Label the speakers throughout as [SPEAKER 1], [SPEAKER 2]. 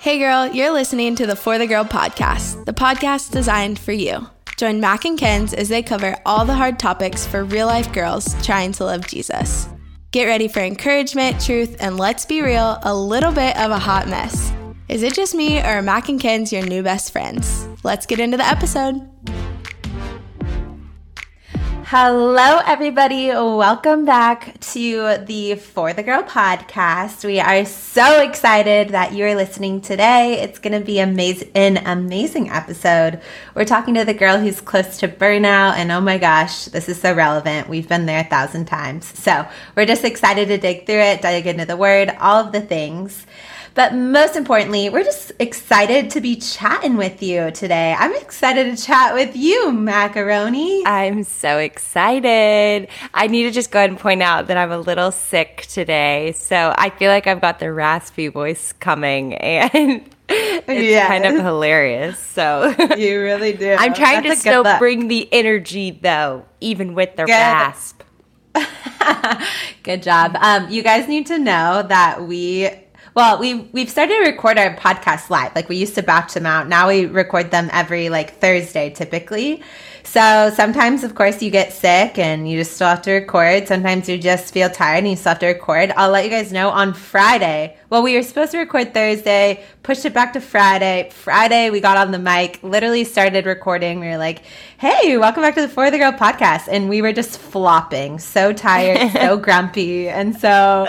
[SPEAKER 1] Hey girl, you're listening to the For the Girl podcast, the podcast designed for you. Join Mac and Kenz as they cover all the hard topics for real life girls trying to love Jesus. Get ready for encouragement, truth, and let's be real, a little bit of a hot mess. Is it just me or are Mac and Kenz your new best friends? Let's get into the episode.
[SPEAKER 2] Hello, everybody. Welcome back to the For the Girl podcast. We are so excited that you are listening today. It's going to be an amazing episode. We're talking to the girl who's close to burnout, and oh my gosh, this is so relevant. We've been there a thousand times. So we're just excited to dig through it, dig into the word, all of the things. But most importantly, we're just excited to be chatting with you today. I'm excited to chat with you, Macaroni.
[SPEAKER 3] I'm so excited. I need to just go ahead and point out that I'm a little sick today. So I feel like I've got the raspy voice coming and it's yes. kind of hilarious. So
[SPEAKER 2] you really do.
[SPEAKER 3] I'm trying That's to still bring the energy though, even with the Good. rasp.
[SPEAKER 2] Good job. Um, you guys need to know that we well, we we've started to record our podcast live. Like we used to batch them out. Now we record them every like Thursday typically. So sometimes, of course, you get sick and you just still have to record. Sometimes you just feel tired and you still have to record. I'll let you guys know on Friday. Well, we were supposed to record Thursday, pushed it back to Friday. Friday, we got on the mic, literally started recording. We were like, hey, welcome back to the For the Girl podcast. And we were just flopping, so tired, so grumpy. And so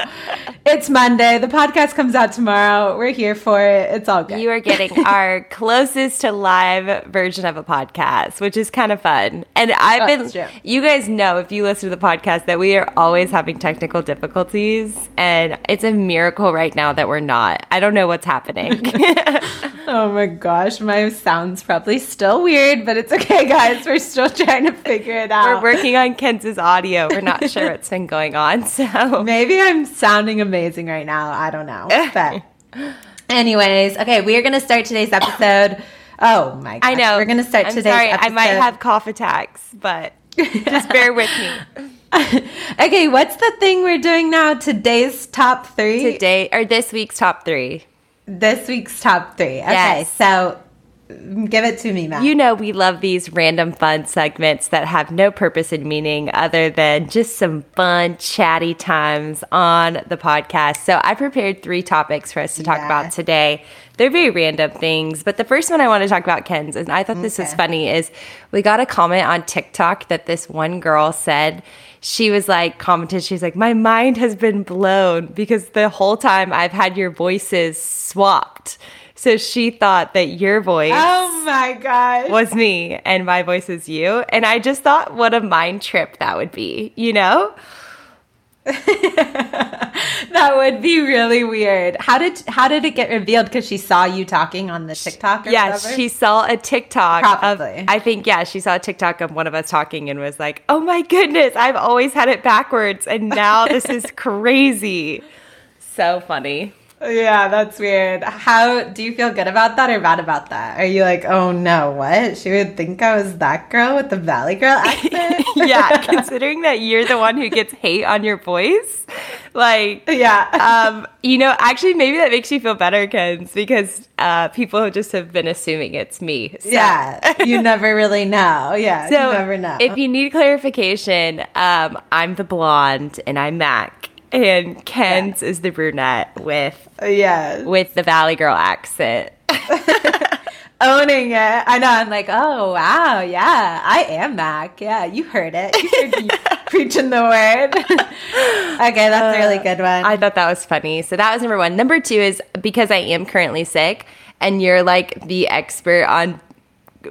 [SPEAKER 2] it's Monday. The podcast comes out tomorrow. We're here for it. It's all good.
[SPEAKER 3] You are getting our closest to live version of a podcast, which is kind of fun. And I've oh, been, you guys know if you listen to the podcast that we are always having technical difficulties. And it's a miracle right now now that we're not. I don't know what's happening.
[SPEAKER 2] oh my gosh, my sound's probably still weird, but it's okay, guys. We're still trying to figure it out.
[SPEAKER 3] We're working on Kenz's audio. We're not sure what's been going on. So
[SPEAKER 2] maybe I'm sounding amazing right now. I don't know. But anyways, okay, we are gonna start today's episode. Oh my gosh.
[SPEAKER 3] I know.
[SPEAKER 2] We're gonna start
[SPEAKER 3] I'm
[SPEAKER 2] today's
[SPEAKER 3] sorry,
[SPEAKER 2] episode.
[SPEAKER 3] I might have cough attacks, but just bear with me.
[SPEAKER 2] okay, what's the thing we're doing now? Today's top three?
[SPEAKER 3] Today, or this week's top three.
[SPEAKER 2] This week's top three. Okay, yes. so mm, give it to me, Mac.
[SPEAKER 3] You know, we love these random fun segments that have no purpose and meaning other than just some fun, chatty times on the podcast. So I prepared three topics for us to talk yeah. about today. They're very random things, but the first one I want to talk about, Kenz, and I thought this okay. was funny, is we got a comment on TikTok that this one girl said she was like commented she's like my mind has been blown because the whole time i've had your voices swapped. So she thought that your voice
[SPEAKER 2] oh my god
[SPEAKER 3] was me and my voice is you. And i just thought what a mind trip that would be you know
[SPEAKER 2] that would be really weird. How did how did it get revealed? Because she saw you talking on the TikTok.
[SPEAKER 3] yeah, she saw a TikTok. Probably. Of, I think yeah, she saw a TikTok of one of us talking and was like, "Oh my goodness, I've always had it backwards, and now this is crazy." So funny.
[SPEAKER 2] Yeah, that's weird. How do you feel good about that or bad about that? Are you like, oh no, what? She would think I was that girl with the Valley Girl accent?
[SPEAKER 3] yeah, considering that you're the one who gets hate on your voice. Like,
[SPEAKER 2] yeah.
[SPEAKER 3] um, you know, actually, maybe that makes you feel better, Kenz, because uh, people just have been assuming it's me.
[SPEAKER 2] So. Yeah, you never really know. Yeah, so you never know.
[SPEAKER 3] If you need clarification, um, I'm the blonde and I'm Mac and Kenz yeah. is the brunette with
[SPEAKER 2] yeah
[SPEAKER 3] with the Valley Girl accent.
[SPEAKER 2] Owning it. I know. I'm like, oh wow, yeah, I am Mac. Yeah, you heard it. You heard preaching the word. okay, that's a really uh, good one.
[SPEAKER 3] I thought that was funny. So that was number one. Number two is because I am currently sick, and you're like the expert on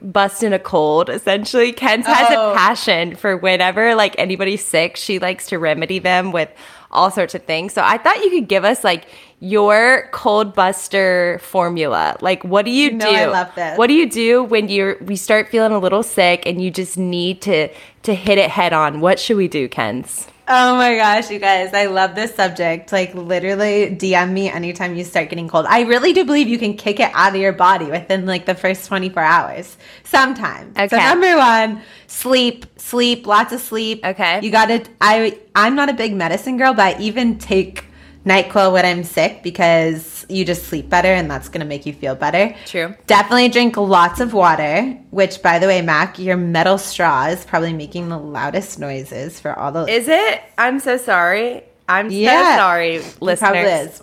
[SPEAKER 3] busting a cold essentially kent has oh. a passion for whenever like anybody's sick she likes to remedy them with all sorts of things. So I thought you could give us like your cold buster formula. Like what do you,
[SPEAKER 2] you
[SPEAKER 3] do?
[SPEAKER 2] I love this.
[SPEAKER 3] What do you do when you're we start feeling a little sick and you just need to to hit it head on? What should we do, Kenz?
[SPEAKER 2] Oh my gosh, you guys, I love this subject. Like, literally, DM me anytime you start getting cold. I really do believe you can kick it out of your body within like the first 24 hours. Sometimes. Okay. So, number one, sleep, sleep, lots of sleep.
[SPEAKER 3] Okay.
[SPEAKER 2] You gotta, I, I'm not a big medicine girl, but I even take NyQuil when I'm sick because you just sleep better and that's going to make you feel better.
[SPEAKER 3] True.
[SPEAKER 2] Definitely drink lots of water, which by the way, Mac, your metal straw is probably making the loudest noises for all the
[SPEAKER 3] Is it? I'm so sorry. I'm
[SPEAKER 2] Yeah.
[SPEAKER 3] so sorry,
[SPEAKER 2] It probably
[SPEAKER 3] listeners.
[SPEAKER 2] is.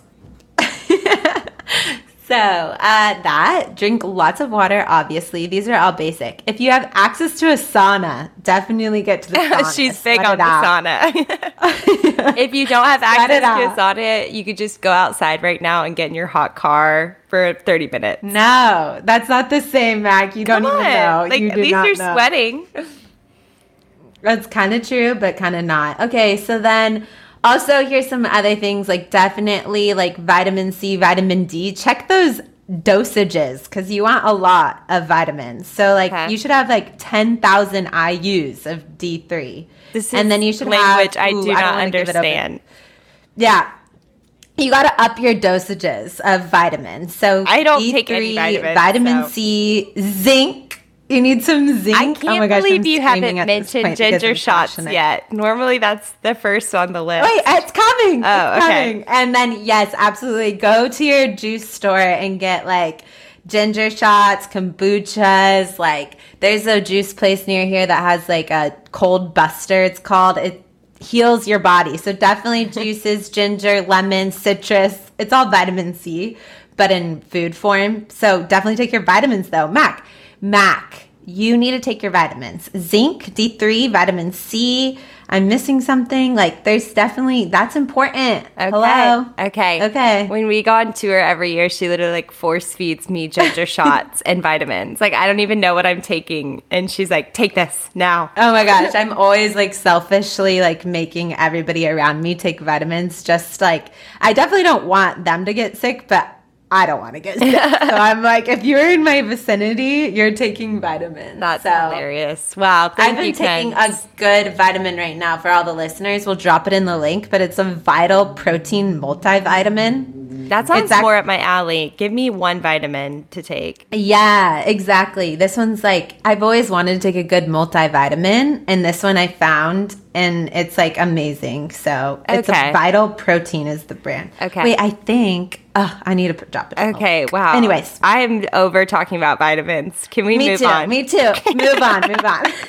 [SPEAKER 2] so, uh, that drink lots of water. Obviously, these are all basic. If you have access to a sauna, definitely get to the sauna.
[SPEAKER 3] She's big
[SPEAKER 2] Sweat
[SPEAKER 3] on the
[SPEAKER 2] out.
[SPEAKER 3] sauna. if you don't have access to a sauna, you could just go outside right now and get in your hot car for 30 minutes.
[SPEAKER 2] No, that's not the same, Mac. You don't
[SPEAKER 3] Come
[SPEAKER 2] even
[SPEAKER 3] on.
[SPEAKER 2] know.
[SPEAKER 3] Like
[SPEAKER 2] you
[SPEAKER 3] at least you're
[SPEAKER 2] know.
[SPEAKER 3] sweating.
[SPEAKER 2] That's kind of true, but kind of not. Okay, so then also here's some other things like definitely like vitamin C, vitamin D. Check those dosages because you want a lot of vitamins. So like
[SPEAKER 3] Okay.
[SPEAKER 2] you should have like 10,000 IUs of D3.
[SPEAKER 3] This is
[SPEAKER 2] and then you should
[SPEAKER 3] language
[SPEAKER 2] have,
[SPEAKER 3] I do
[SPEAKER 2] don't
[SPEAKER 3] not
[SPEAKER 2] wanna give it open.
[SPEAKER 3] understand.
[SPEAKER 2] Yeah. You got to up your dosages of vitamins. So
[SPEAKER 3] I don't take any vitamins,
[SPEAKER 2] vitamin
[SPEAKER 3] so-
[SPEAKER 2] C, zinc. You need some zinc.
[SPEAKER 3] I can't
[SPEAKER 2] oh my gosh,
[SPEAKER 3] believe
[SPEAKER 2] I'm
[SPEAKER 3] you haven't mentioned ginger shots yet. Normally, that's the first on the list.
[SPEAKER 2] Wait, it's coming.
[SPEAKER 3] Oh,
[SPEAKER 2] it's
[SPEAKER 3] okay.
[SPEAKER 2] coming. And then yes, absolutely. Go to your juice store and get like ginger shots, kombuchas. Like there's a juice place near here that has like a cold buster. It's called. It heals your body. So definitely juices, ginger, lemon, citrus. It's all vitamin C, but in food form. So definitely take your vitamins though. Mac, Mac. You need to take your vitamins. Zinc, D3, vitamin C. I'm missing something. Like there's definitely that's important.
[SPEAKER 3] Okay.
[SPEAKER 2] Hello.
[SPEAKER 3] Okay.
[SPEAKER 2] Okay.
[SPEAKER 3] When we go on tour every year, she literally like force feeds me ginger shots and vitamins. Like I don't even know what I'm taking, and she's like, "Take this now."
[SPEAKER 2] Oh my gosh, I'm always like selfishly like making everybody around me take vitamins. Just like I definitely don't want them to get sick, but I don't want to get sick. so I'm like, if you're in my vicinity, you're taking vitamins.
[SPEAKER 3] That's
[SPEAKER 2] so.
[SPEAKER 3] hilarious. Wow. Thank
[SPEAKER 2] I've been taking a good vitamin right now for all the listeners. We'll drop it in the link, but it's a vital protein multivitamin.
[SPEAKER 3] That sounds more up my alley. Give me one vitamin to take.
[SPEAKER 2] Yeah, exactly. This one's like I've always wanted to take a good multivitamin, and this one I found, and it's like amazing. So it's
[SPEAKER 3] Okay.
[SPEAKER 2] a Vital Protein is the brand.
[SPEAKER 3] Okay.
[SPEAKER 2] Wait, I think. Oh, I need to put- drop it.
[SPEAKER 3] Okay. Wow.
[SPEAKER 2] Anyways,
[SPEAKER 3] I am over talking about vitamins. Can we
[SPEAKER 2] me
[SPEAKER 3] move
[SPEAKER 2] too.
[SPEAKER 3] on?
[SPEAKER 2] Me too. Move on. Move on.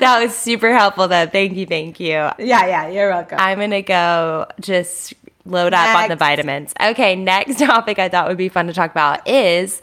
[SPEAKER 3] that was super helpful, though. Thank you. Thank you.
[SPEAKER 2] yeah, yeah. You're welcome.
[SPEAKER 3] I'm gonna go just load up on the vitamins. Okay, next topic I thought would be fun to talk about is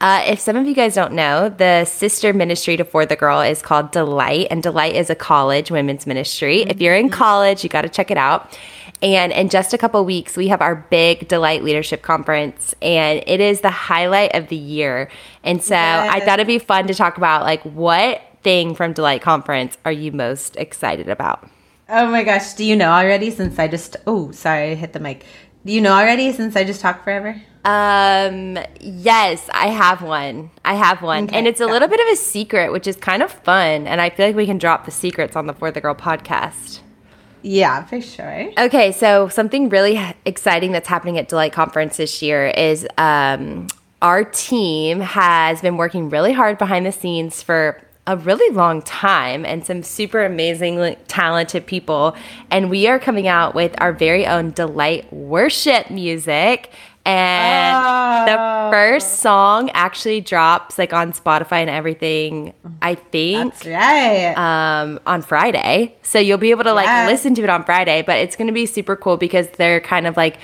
[SPEAKER 3] uh, if some of you guys don't know, the sister ministry to For the Girl is called Delight, and Delight is a college women's ministry. If you're in college, you got to check it out. And in just a couple weeks, we have our big Delight Leadership Conference, and it is the highlight of the year. And so I thought it'd be fun to talk about like what thing from Delight Conference are you most excited about?
[SPEAKER 2] Oh my gosh. Do you know already? Since I just. Oh, sorry. I hit the mic. Do you know already? Since I just talked forever.
[SPEAKER 3] Um, yes, I have one. I have one.
[SPEAKER 2] Okay,
[SPEAKER 3] and it's a little bit of a secret, which is kind of fun. And I feel like we can drop the secrets on the For the Girl podcast.
[SPEAKER 2] Yeah, for sure.
[SPEAKER 3] Okay, so something really exciting that's happening at Delight Conference this year is um, our team has been working really hard behind the scenes for a really long time and some super amazing talented people and we are coming out with our very own delight worship music and the
[SPEAKER 2] Oh.
[SPEAKER 3] first song actually drops like on spotify and everything i think
[SPEAKER 2] That's right.
[SPEAKER 3] um, on Friday. So you'll be able to like
[SPEAKER 2] Yes.
[SPEAKER 3] listen to it on Friday, but it's going to be super cool because they're kind of like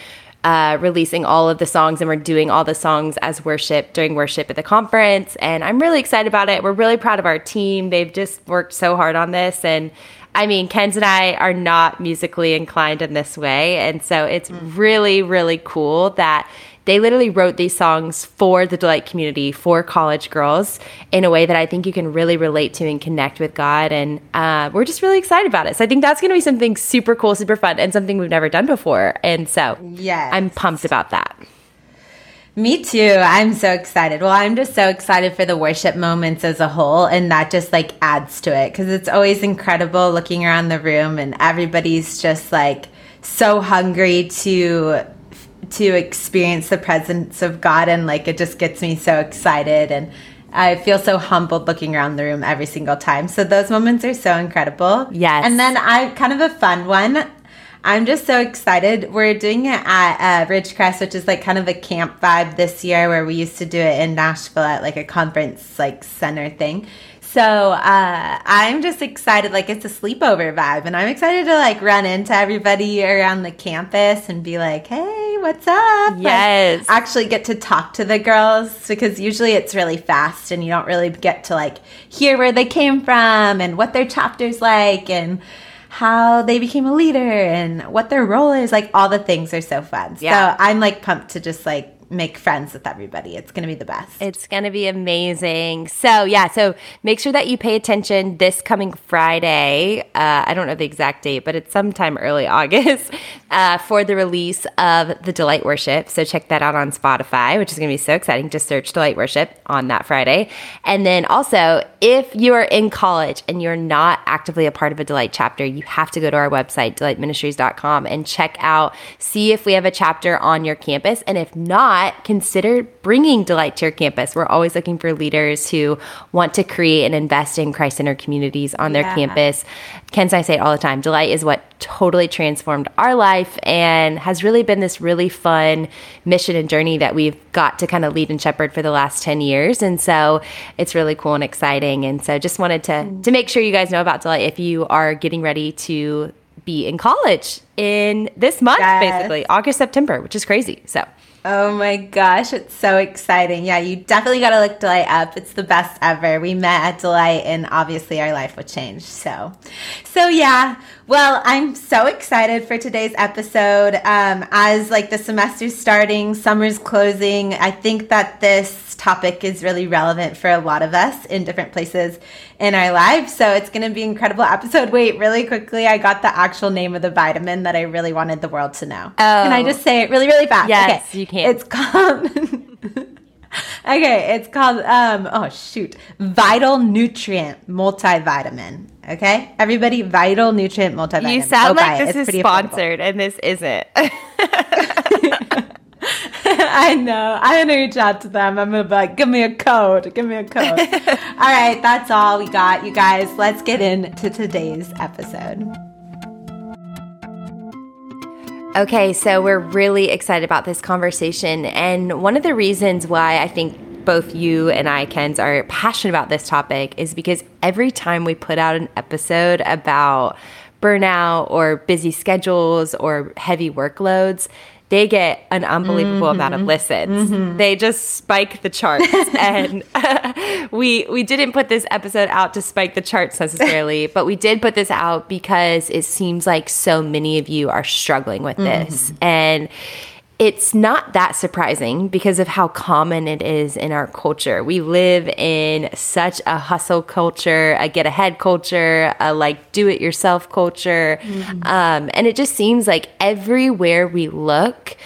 [SPEAKER 3] uh, releasing all of the songs and we're doing all the songs as worship during worship at the conference. And I'm really excited about it. We're really proud of our team. They've just worked so hard on this. And I mean, Kenz and I are not musically inclined in this way. And so it's really, really cool that they literally wrote these songs for the Delight community, for college girls, in a way that I think you can really relate to and connect with God. And uh, we're just really excited about it. So I think that's going to be something super cool, super fun, and something we've never done before. And so
[SPEAKER 2] Yes.
[SPEAKER 3] I'm pumped about that.
[SPEAKER 2] Me too. I'm so excited. Well, I'm just so excited for the worship moments as a whole, and that just like adds to it because it's always incredible looking around the room and everybody's just like so hungry to to experience the presence of God, and like it just gets me so excited and. I feel so humbled looking around the room every single time. So those moments are so incredible.
[SPEAKER 3] Yes.
[SPEAKER 2] And then I kind of a fun one. I'm just so excited. We're doing it at uh, Ridgecrest, which is like kind of a camp vibe this year, where we used to do it in Nashville at like a conference like center thing. So uh, I'm just excited, like it's a sleepover vibe, and I'm excited to like run into everybody around the campus and be like, "Hey, what's up?"
[SPEAKER 3] Yes,
[SPEAKER 2] like, actually get to talk to the girls because usually it's really fast, and you don't really get to like hear where they came from and what their chapter's like and how they became a leader and what their role is. Like all the things are so fun. Yeah. So I'm like pumped to just like make friends with everybody. It's going to be the best.
[SPEAKER 3] It's going to be amazing. So, yeah, so make sure that you pay attention this coming Friday. Uh, I don't know the exact date, but it's sometime early August uh, for the release of the Delight Worship. So, check that out on Spotify, which is going to be so exciting. Just search Delight Worship on that Friday. And then also, if you are in college and you're not actively a part of a Delight chapter, you have to go to our website, delightministries.com, and check out, see if we have a chapter on your campus. And if not, not, consider bringing Delight to your campus. We're always looking for leaders who want to create and invest in Christ centered communities on their yeah. campus. Kenz and I say it all the time Delight is what totally transformed our life and has really been this really fun mission and journey that we've got to kind of lead and shepherd for the last 10 years. And so it's really cool and exciting. And so just wanted to, mm. to make sure you guys know about Delight if you are getting ready to be in college in this month, yes. basically August, September, which is crazy. So
[SPEAKER 2] Oh my gosh, it's so exciting. Yeah, you definitely got to look Delight up. It's the best ever. We met at Delight and obviously our life would change. So, so yeah. Well, I'm so excited for today's episode. Um, as like the semester's starting, summer's closing, I think that this topic is really relevant for a lot of us in different places in our lives. So it's going to be an incredible episode. Wait, really quickly, I got the actual name of the vitamin that I really wanted the world to know. Oh. Can I just say it really, really fast?
[SPEAKER 3] Yes, okay. you can.
[SPEAKER 2] It's called. okay, it's called um oh shoot, Vital Nutrient Multivitamin. Okay, everybody, Vital Nutrient Multivitamin.
[SPEAKER 3] You sound Go like this is sponsored, affordable. and this isn't.
[SPEAKER 2] I know. I'm gonna reach out to them. I'm gonna be like, give me a code. Give me a code. all right, that's all we got, you guys. Let's get into today's episode.
[SPEAKER 3] Okay, so we're really excited about this conversation. And one of the reasons why I think both you and I, Kenz, are passionate about this topic is because every time we put out an episode about burnout or busy schedules or heavy workloads, they get an unbelievable mm-hmm. amount of listens. Mm-hmm. They just spike the charts, and we we didn't put this episode out to spike the charts necessarily, but we did put this out because it seems like so many of you are struggling with this, mm-hmm. and it's not that surprising because of how common it is in our culture. We live in such a hustle culture, a get ahead culture, a like do it yourself culture. Mm-hmm. Um, and it just seems like everywhere we look,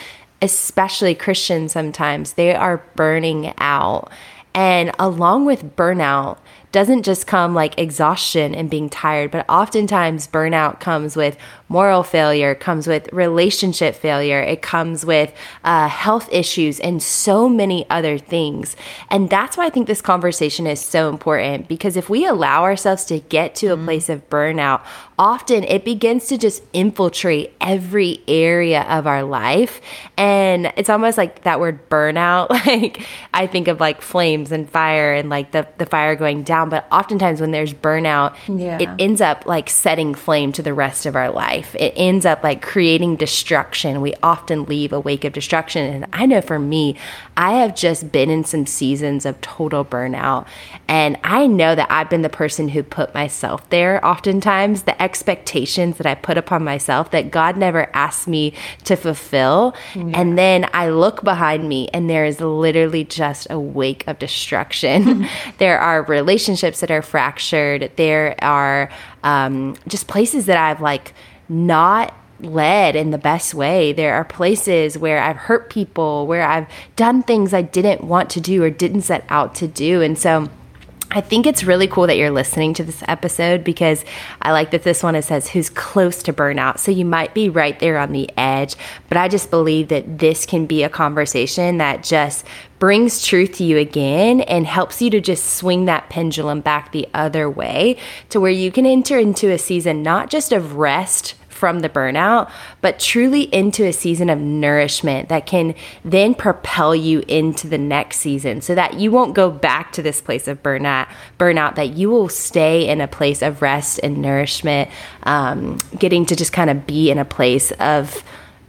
[SPEAKER 3] especially Christians sometimes, they are burning out. And along with burnout, doesn't just come like exhaustion and being tired, but oftentimes burnout comes with moral failure, comes with relationship failure, it comes with uh, health issues, and so many other things. And that's why I think this conversation is so important because if we allow ourselves to get to a mm-hmm. place of burnout, often it begins to just infiltrate every area of our life. And it's almost like that word burnout. Like I think of like flames and fire and like the, the fire going down. But oftentimes when there's burnout, yeah. it ends up like setting flame to the rest of our life life. It ends up like creating destruction. We often leave a wake of destruction. And I know for me, I have just been in some seasons of total burnout. And I know that I've been the person who put myself there oftentimes, the expectations that I put upon myself that God never asked me to fulfill. Yeah. And then I look behind me and there is literally just a wake of destruction. there are relationships that are fractured. There are um, just places that I've like not led in the best way. There are places where I've hurt people, where I've done things I didn't want to do or didn't set out to do. And so I think it's really cool that you're listening to this episode because I like that this one it says who's close to burnout. So you might be right there on the edge, but I just believe that this can be a conversation that just brings truth to you again and helps you to just swing that pendulum back the other way to where you can enter into a season not just of rest from the burnout, but truly into a season of nourishment that can then propel you into the next season so that you won't go back to this place of burnout, burnout that you will stay in a place of rest and nourishment, um, getting to just kind of be in a place of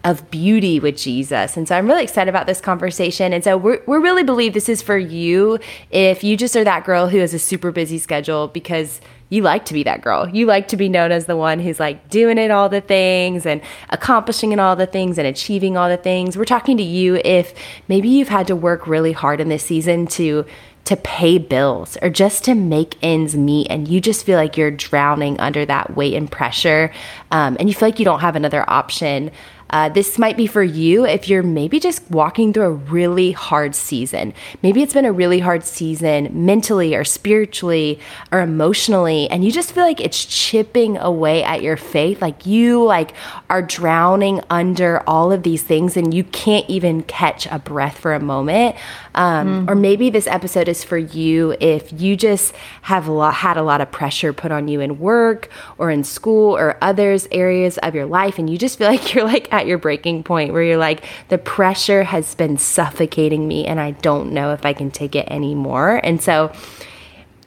[SPEAKER 3] of beauty with Jesus. And so I'm really excited about this conversation. And so we we really believe this is for you if you just are that girl who has a super busy schedule because you like to be that girl. You like to be known as the one who's like doing it all the things and accomplishing it all the things and achieving all the things. We're talking to you if maybe you've had to work really hard in this season to to pay bills or just to make ends meet and you just feel like you're drowning under that weight and pressure um, and you feel like you don't have another option uh, this might be for you if you're maybe just walking through a really hard season. Maybe it's been a really hard season mentally or spiritually or emotionally, and you just feel like it's chipping away at your faith. Like you like are drowning under all of these things, and you can't even catch a breath for a moment. Um, mm. Or maybe this episode is for you if you just have a lot, had a lot of pressure put on you in work or in school or others areas of your life, and you just feel like you're like at your breaking point where you're like, the pressure has been suffocating me and I don't know if I can take it anymore. And so,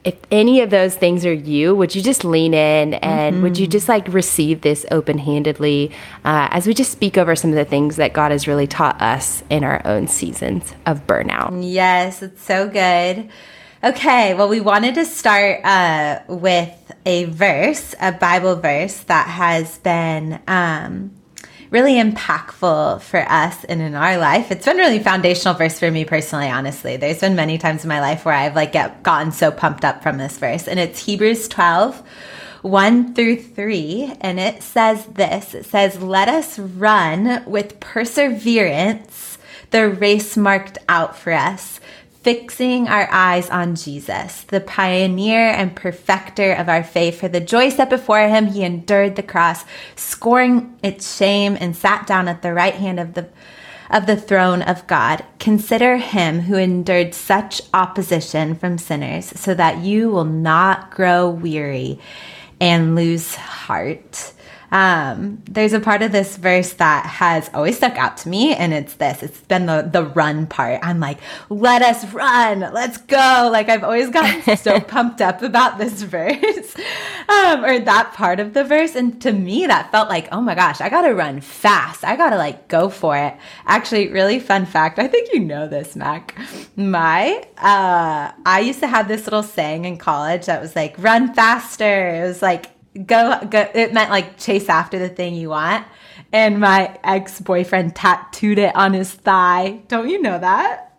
[SPEAKER 3] if any of those things are you, would you just lean in and mm-hmm. would you just like receive this open handedly uh, as we just speak over some of the things that God has really taught us in our own seasons of burnout?
[SPEAKER 2] Yes, it's so good. Okay, well, we wanted to start uh, with a verse, a Bible verse that has been um, really impactful for us and in our life. It's been really foundational verse for me personally, honestly. There's been many times in my life where I've like get, gotten so pumped up from this verse. And it's Hebrews 12, 1 through 3. And it says this it says, Let us run with perseverance the race marked out for us fixing our eyes on Jesus, the pioneer and perfecter of our faith. For the joy set before him, he endured the cross, scoring its shame, and sat down at the right hand of the of the throne of God. Consider him who endured such opposition from sinners, so that you will not grow weary and lose heart. Um, there's a part of this verse that has always stuck out to me, and it's this. It's been the the run part. I'm like, let us run, let's go. Like I've always gotten so pumped up about this verse, um, or that part of the verse, and to me that felt like, oh my gosh, I gotta run fast. I gotta like go for it. Actually, really fun fact. I think you know this, Mac. My, uh, I used to have this little saying in college that was like, run faster. It was like go go it meant like chase after the thing you want and my ex-boyfriend tattooed it on his thigh don't you know that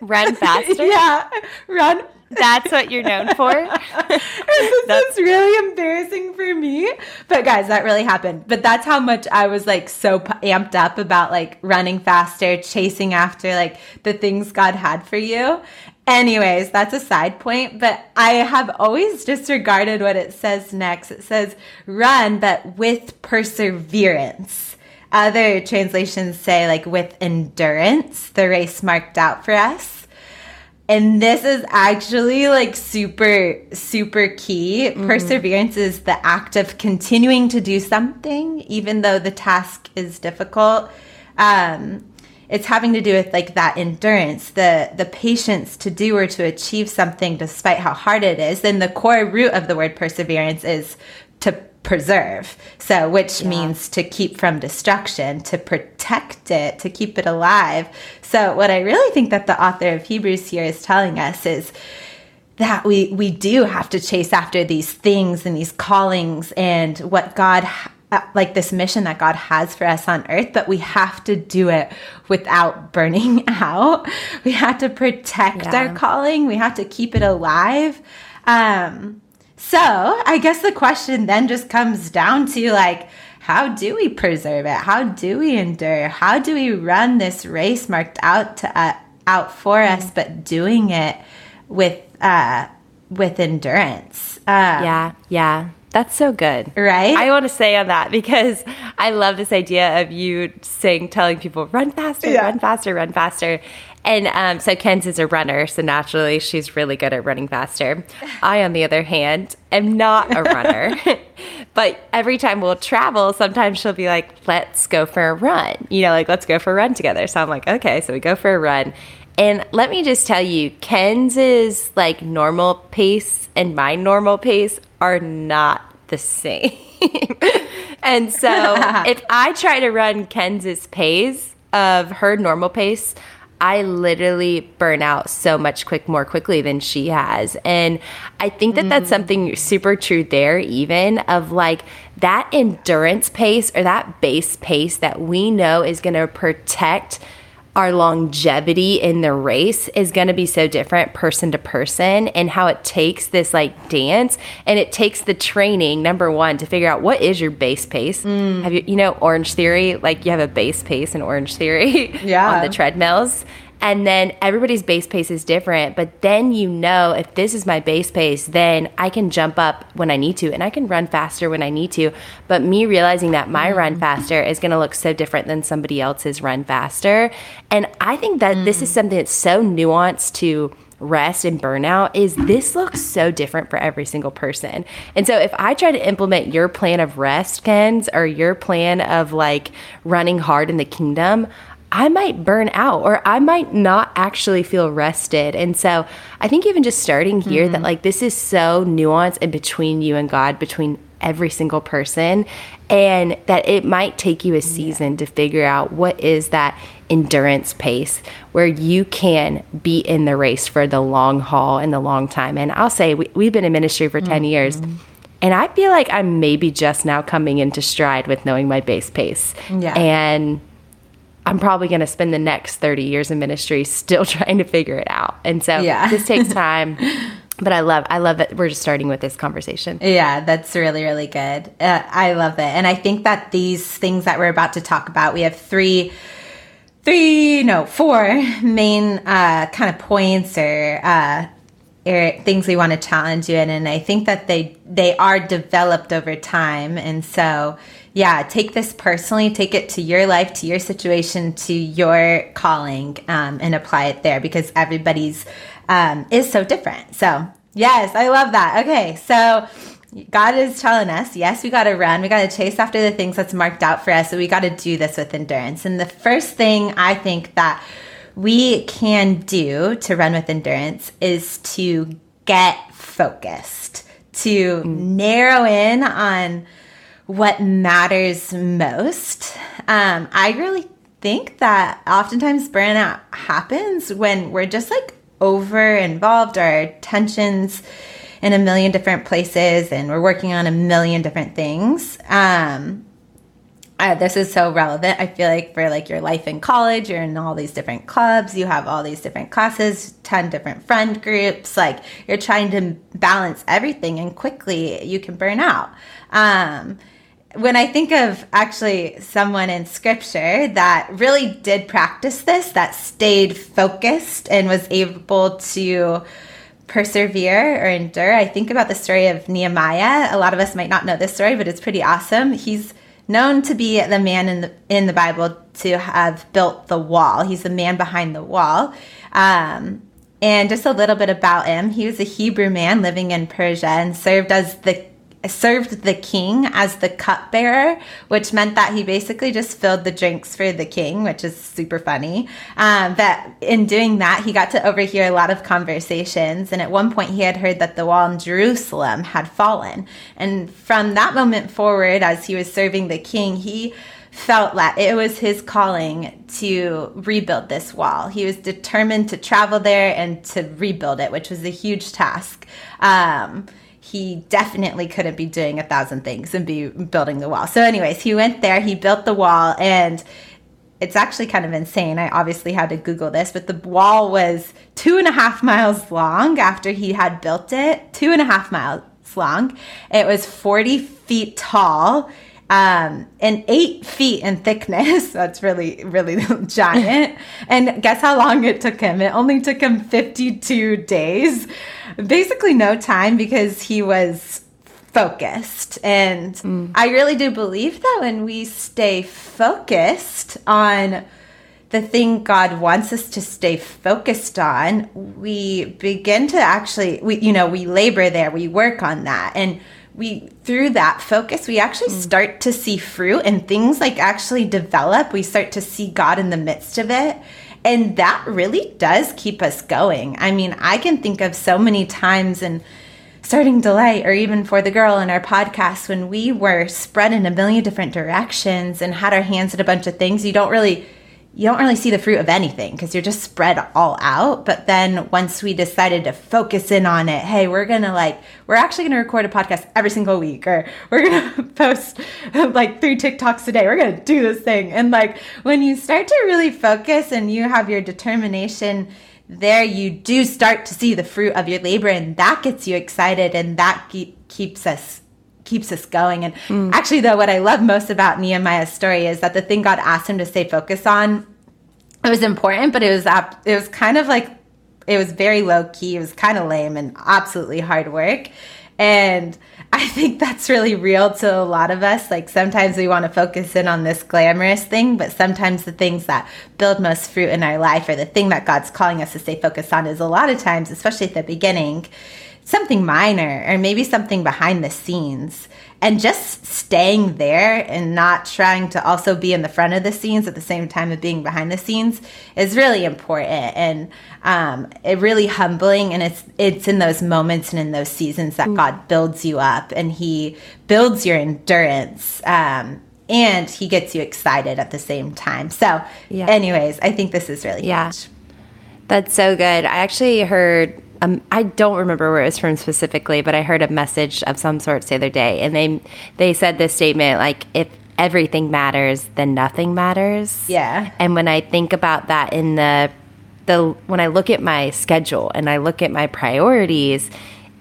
[SPEAKER 3] run faster
[SPEAKER 2] yeah run
[SPEAKER 3] that's what you're known for.
[SPEAKER 2] this is really embarrassing for me. But guys, that really happened. But that's how much I was like so amped up about like running faster, chasing after like the things God had for you. Anyways, that's a side point, but I have always disregarded what it says next. It says run, but with perseverance. Other translations say like with endurance, the race marked out for us. And this is actually like super, super key. Mm-hmm. Perseverance is the act of continuing to do something, even though the task is difficult. Um, it's having to do with like that endurance the the patience to do or to achieve something despite how hard it is. Then the core root of the word perseverance is to preserve. So which yeah. means to keep from destruction to protect it to keep it alive. So what i really think that the author of hebrews here is telling us is that we we do have to chase after these things and these callings and what god like this mission that God has for us on earth, but we have to do it without burning out. We have to protect yeah. our calling. We have to keep it alive. Um, so I guess the question then just comes down to like, how do we preserve it? How do we endure? How do we run this race marked out to uh, out for us, mm. but doing it with uh, with endurance?
[SPEAKER 3] Uh, yeah, yeah. That's so good.
[SPEAKER 2] Right?
[SPEAKER 3] I want to say on that because I love this idea of you saying, telling people, run faster, yeah. run faster, run faster. And um, so Kenz is a runner, so naturally she's really good at running faster. I, on the other hand, am not a runner. but every time we'll travel, sometimes she'll be like, let's go for a run. You know, like, let's go for a run together. So I'm like, okay. So we go for a run. And let me just tell you, Kenz's like normal pace and my normal pace are not the same. and so if I try to run Kenz's pace of her normal pace, I literally burn out so much quick more quickly than she has. And I think that that's mm-hmm. something super true there even of like that endurance pace or that base pace that we know is going to protect our longevity in the race is going to be so different person to person and how it takes this like dance and it takes the training number one to figure out what is your base pace mm. have you you know Orangetheory like you have a base pace in Orangetheory yeah. on the treadmills and then everybody's base pace is different but then you know if this is my base pace then i can jump up when i need to and i can run faster when i need to but me realizing that my mm. run faster is going to look so different than somebody else's run faster and i think that mm. this is mm. something that's so nuanced to rest and burnout is this looks so different for every single person. And so if I try to implement your plan of rest, Kenz, or your plan of like running hard in the kingdom, I might burn out or I might not actually feel rested. And so I think even just starting here mm-hmm. that like this is so nuanced in between you and God, between every single person, and that it might take you a season yeah. to figure out what is that endurance pace where you can be in the race for the long haul and the long time. And I'll say we, have been in ministry for 10 mm-hmm. years. And I feel like I'm maybe just now coming into stride with knowing my base pace. Yeah. And I'm probably going to spend the next 30 years in ministry still trying to figure it out. And so yeah. this takes time. But I love, I love that we're just starting with this conversation.
[SPEAKER 2] Yeah, that's really, really good. Uh, I love it, and I think that these things that we're about to talk about, we have three, three, no, four main uh, kind of points or uh, things we want to challenge you in, and I think that they they are developed over time, and so yeah, take this personally, take it to your life, to your situation, to your calling, um, and apply it there because everybody's um, is so different. So, yes, I love that. Okay, so God is telling us, yes, we got to run. We got to chase after the things that's marked out for us. So we got to do this with endurance. And the first thing I think that we can do to run with endurance is to get focused, to mm. narrow in on what matters most. Um, I really think that oftentimes burnout happens when we're just like over involved, our attention's in a million different places, and we're working on a million different things. Um, uh, this is so relevant. I feel like for like your life in college, you're in all these different clubs, you have all these different classes, 10 different friend groups. Like you're trying to balance everything, and quickly you can burn out. Um, when I think of actually someone in scripture that really did practice this, that stayed focused and was able to persevere or endure, I think about the story of Nehemiah. A lot of us might not know this story, but it's pretty awesome. He's known to be the man in the in the Bible to have built the wall. He's the man behind the wall. Um, and just a little bit about him. He was a Hebrew man living in Persia and served as the served the king as the cupbearer, which meant that he basically just filled the drinks for the king, which is super funny. Um, but in doing that, he got to overhear a lot of conversations. And at one point, he had heard that the wall in Jerusalem had fallen. And from that moment forward, as he was serving the king, he felt that it was his calling to rebuild this wall. He was determined to travel there and to rebuild it, which was a huge task. Um, he definitely couldn't be doing a thousand things and be building the wall. So, anyways, he went there, he built the wall, and it's actually kind of insane. I obviously had to Google this, but the wall was two and a half miles long after he had built it, two and a half miles long. It was 40 feet tall. Um, and eight feet in thickness. That's really, really giant. and guess how long it took him? It only took him 52 days basically no time because he was focused. And mm. I really do believe that when we stay focused on the thing God wants us to stay focused on, we begin to actually, we, you know, we labor there, we work on that. And we through that focus we actually mm. start to see fruit and things like actually develop we start to see god in the midst of it and that really does keep us going. I mean i can think of so many times and starting delight or even for the girl in our podcast when we were spread in a million different directions and had our hands in a bunch of things you don't really you don't really see the fruit of anything because you're just spread all out. But then once we decided to focus in on it, hey, we're gonna like, we're actually gonna record a podcast every single week, or we're gonna post like three TikToks a day. We're gonna do this thing. And like, when you start to really focus and you have your determination there, you do start to see the fruit of your labor, and that gets you excited, and that keep, keeps us keeps us going. And mm. actually, though, what I love most about Nehemiah's story is that the thing God asked him to stay focused on, it was important, but it was it was kind of like it was very low key. It was kind of lame and absolutely hard work. And I think that's really real to a lot of us. Like sometimes we want to focus in on this glamorous thing, but sometimes the things that build most fruit in our life or the thing that God's calling us to stay focused on is a lot of times, especially at the beginning, something minor or maybe something behind the scenes and just staying there and not trying to also be in the front of the scenes at the same time of being behind the scenes is really important and um, it really humbling and it's it's in those moments and in those seasons that mm. god builds you up and he builds your endurance um, and he gets you excited at the same time so yeah. anyways i think this is really yeah good.
[SPEAKER 3] that's so good i actually heard um, I don't remember where it was from specifically, but I heard a message of some sorts the other day, and they they said this statement like, "If everything matters, then nothing matters."
[SPEAKER 2] Yeah.
[SPEAKER 3] And when I think about that in the the when I look at my schedule and I look at my priorities,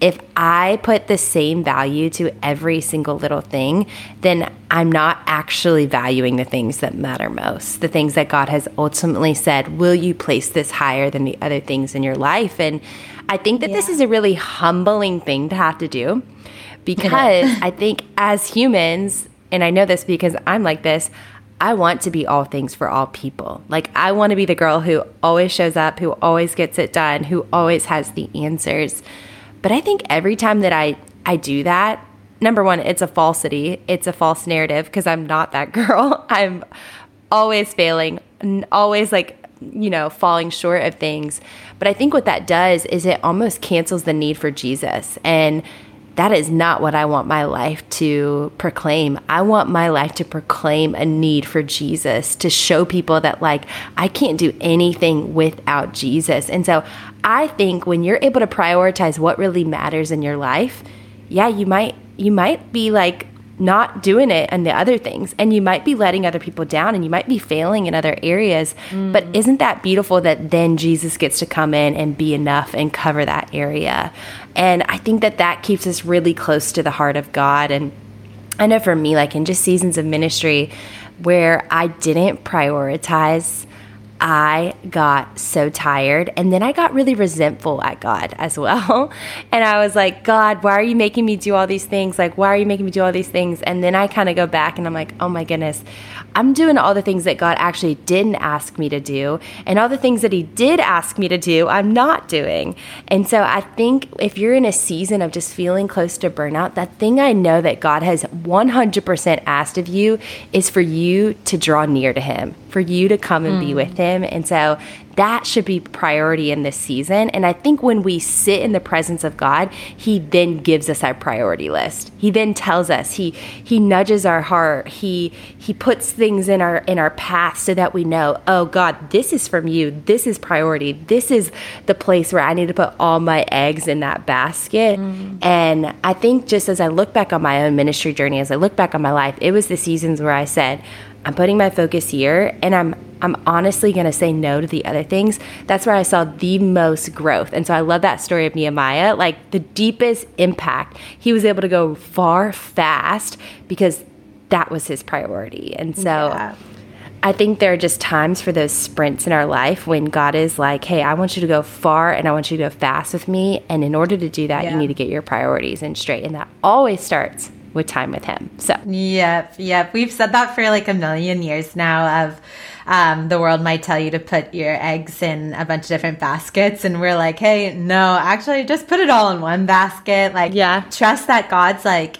[SPEAKER 3] if I put the same value to every single little thing, then I'm not actually valuing the things that matter most, the things that God has ultimately said, will you place this higher than the other things in your life? And I think that yeah. this is a really humbling thing to have to do because I think as humans, and I know this because I'm like this, I want to be all things for all people. Like, I want to be the girl who always shows up, who always gets it done, who always has the answers. But I think every time that I, I do that, number one, it's a falsity, it's a false narrative because I'm not that girl. I'm always failing, always like, you know, falling short of things. But I think what that does is it almost cancels the need for Jesus. And that is not what I want my life to proclaim. I want my life to proclaim a need for Jesus, to show people that, like, I can't do anything without Jesus. And so I think when you're able to prioritize what really matters in your life, yeah, you might you might be like not doing it and the other things. And you might be letting other people down and you might be failing in other areas mm. but isn't that beautiful that then jesus gets to come in and be enough and cover that area? And i think that that keeps us really close to the heart of god. And i know for me like in just seasons of ministry where i didn't prioritize I got so tired. And then I got really resentful at God as well. And I was like, God, why are you making me do all these things? Like, why are you making me do all these things? And then I kind of go back and I'm like, oh my goodness, I'm doing all the things that God actually didn't ask me to do. And all the things that He did ask me to do, I'm not doing. And so I think if you're in a season of just feeling close to burnout, that thing I know that God has 100% asked of you is for you to draw near to Him, for you to come and mm. be with Him. And so that should be priority in this season. And I think when we sit in the presence of God, He then gives us our priority list. He then tells us, He He nudges our heart. He He puts things in our in our path so that we know, oh God, this is from you. This is priority. This is the place where I need to put all my eggs in that basket. Mm. And I think just as I look back on my own ministry journey, as I look back on my life, it was the seasons where I said, I'm putting my focus here and I'm I'm honestly going to say no to the other things. That's where I saw the most growth. And so I love that story of Nehemiah, like the deepest impact. He was able to go far fast because that was his priority. And so yeah. I think there are just times for those sprints in our life when God is like, hey, I want you to go far and I want you to go fast with me. And in order to do that, yeah. you need to get your priorities in straight. And that always starts with time with Him. So,
[SPEAKER 2] yep, yep. We've said that for like a million years now of, um, the world might tell you to put your eggs in a bunch of different baskets. And we're like, hey, no, actually, just put it all in one basket. Like,
[SPEAKER 3] yeah.
[SPEAKER 2] trust that God's like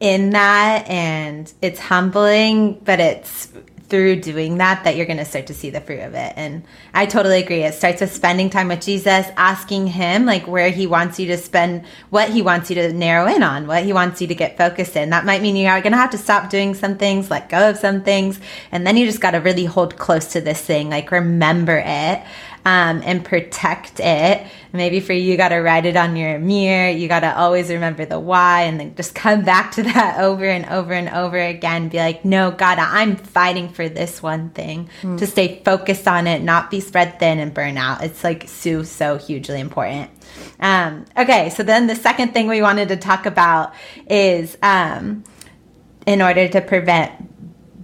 [SPEAKER 2] in that and it's humbling, but it's through doing that that you're going to start to see the fruit of it. And I totally agree. It starts with spending time with Jesus, asking him like where he wants you to spend, what he wants you to narrow in on, what he wants you to get focused in. That might mean you are going to have to stop doing some things, let go of some things, and then you just got to really hold close to this thing, like remember it um, and protect it. Maybe for you, you got to write it on your mirror. You got to always remember the why and then just come back to that over and over and over again. Be like, no, God, I'm fighting for this one thing mm. to stay focused on it, not be spread thin and burn out. It's like so, so hugely important. Um, okay, so then the second thing we wanted to talk about is um, in order to prevent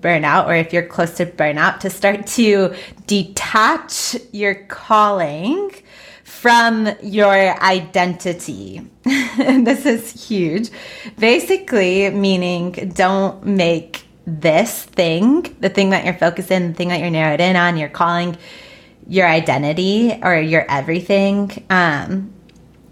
[SPEAKER 2] burnout or if you're close to burnout to start to detach your calling from your identity. this is huge. Basically, meaning don't make this thing, the thing that you're focused in, the thing that you're narrowed in on, your calling, your identity or your everything. Um,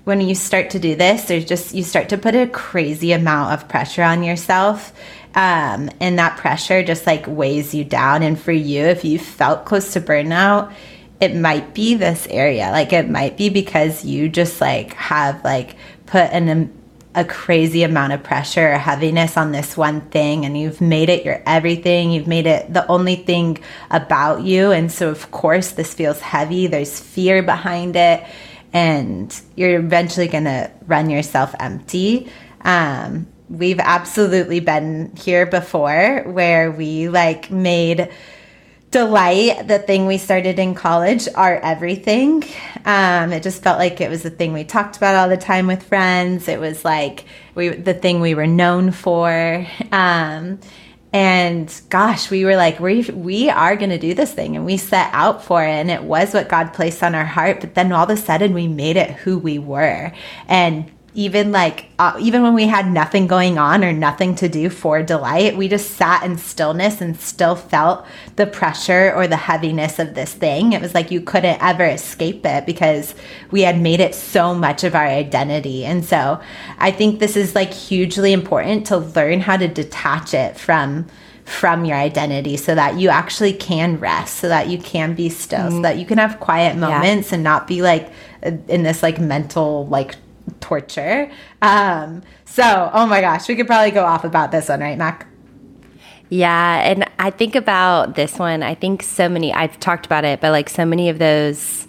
[SPEAKER 2] when you start to do this, there's just, you start to put a crazy amount of pressure on yourself um, and that pressure just like weighs you down. And for you, if you felt close to burnout, it might be this area. Like it might be because you just like have like put an a crazy amount of pressure or heaviness on this one thing and you've made it your everything. You've made it the only thing about you. And so of course this feels heavy. There's fear behind it and you're eventually going to run yourself empty. Um, we've absolutely been here before where we like made delight the thing we started in college our everything. Um, it just felt like it was the thing we talked about all the time with friends. It was like we the thing we were known for. Um, and gosh we were like we we are going to do this thing. And we set out for it and it was what god placed on our heart but then all of a sudden we made it who we were. And even like uh, even when we had nothing going on or nothing to do for delight we just sat in stillness and still felt the pressure or the heaviness of this thing it was like you couldn't ever escape it because we had made it so much of our identity and so i think this is like hugely important to learn how to detach it from from your identity so that you actually can rest so that you can be still mm-hmm. so that you can have quiet moments yeah. and not be like in this like mental like torture. Um, so, oh my gosh, we could probably go off about this one, right, Mac?
[SPEAKER 3] Yeah, and I think about this one. I think so many, I've talked about it, but like so many of those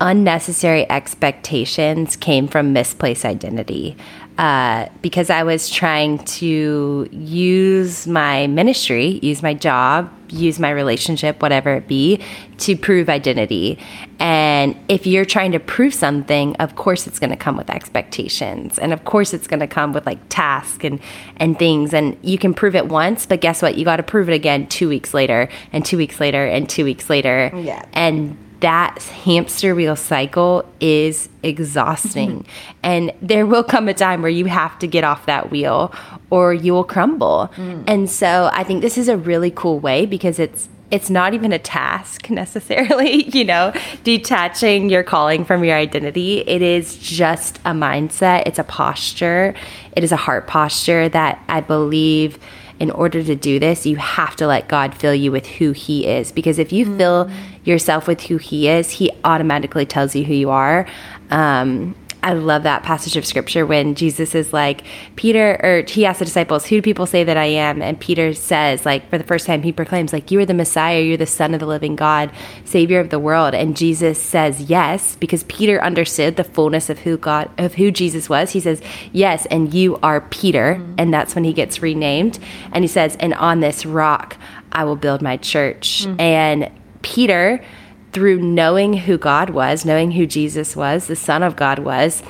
[SPEAKER 3] unnecessary expectations came from misplaced identity uh, because I was trying to use my ministry, use my job, use my relationship, whatever it be, to prove identity. And if you're trying to prove something, of course it's going to come with expectations. And of course it's going to come with like tasks and, and things. And you can prove it once, but guess what? You got to prove it again two weeks later, and two weeks later, and two weeks later.
[SPEAKER 2] Yeah.
[SPEAKER 3] And that hamster wheel cycle is exhausting. and there will come a time where you have to get off that wheel or you will crumble. Mm. And so I think this is a really cool way because it's it's not even a task necessarily, you know, detaching your calling from your identity. It is just a mindset, it's a posture, it is a heart posture that I believe in order to do this, you have to let God fill you with who He is. Because if you mm-hmm. fill yourself with who He is, He automatically tells you who you are. Um, I love that passage of scripture when Jesus is like, Peter, or he asks the disciples, Who do people say that I am? And Peter says, like, for the first time, he proclaims, like, You are the Messiah, you're the Son of the living God, Savior of the world. And Jesus says, Yes, because Peter understood the fullness of who God, of who Jesus was. He says, Yes, and you are Peter. Mm-hmm. And that's when he gets renamed. And he says, And on this rock, I will build my church. Mm-hmm. And Peter, through knowing who God was, knowing who Jesus was, the Son of God was,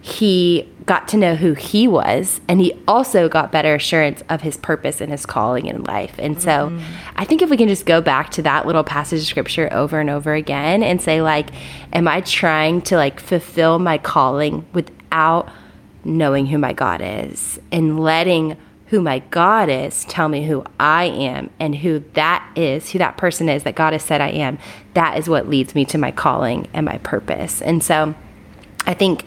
[SPEAKER 3] he got to know who he was and he also got better assurance of his purpose and his calling in life. And so mm. I think if we can just go back to that little passage of scripture over and over again and say like am I trying to like fulfill my calling without knowing who my God is and letting who my God is, tell me who I am and who that is, who that person is that God has said I am, that is what leads me to my calling and my purpose. And so I think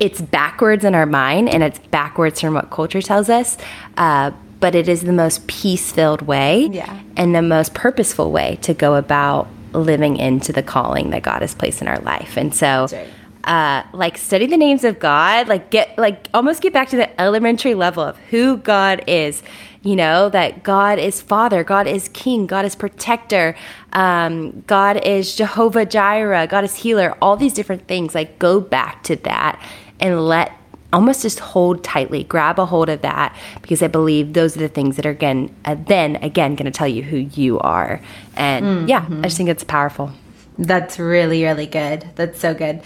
[SPEAKER 3] it's backwards in our mind and it's backwards from what culture tells us. Uh, but it is the most peace filled way
[SPEAKER 2] yeah.
[SPEAKER 3] and the most purposeful way to go about living into the calling that God has placed in our life. And so, right. Uh, like, study the names of God, like, get, like, almost get back to the elementary level of who God is. You know, that God is Father, God is King, God is Protector, um, God is Jehovah Jireh, God is Healer, all these different things. Like, go back to that and let almost just hold tightly, grab a hold of that because I believe those are the things that are again, uh, then again, going to tell you who you are. And mm-hmm. yeah, I just think it's powerful.
[SPEAKER 2] That's really, really good. That's so good.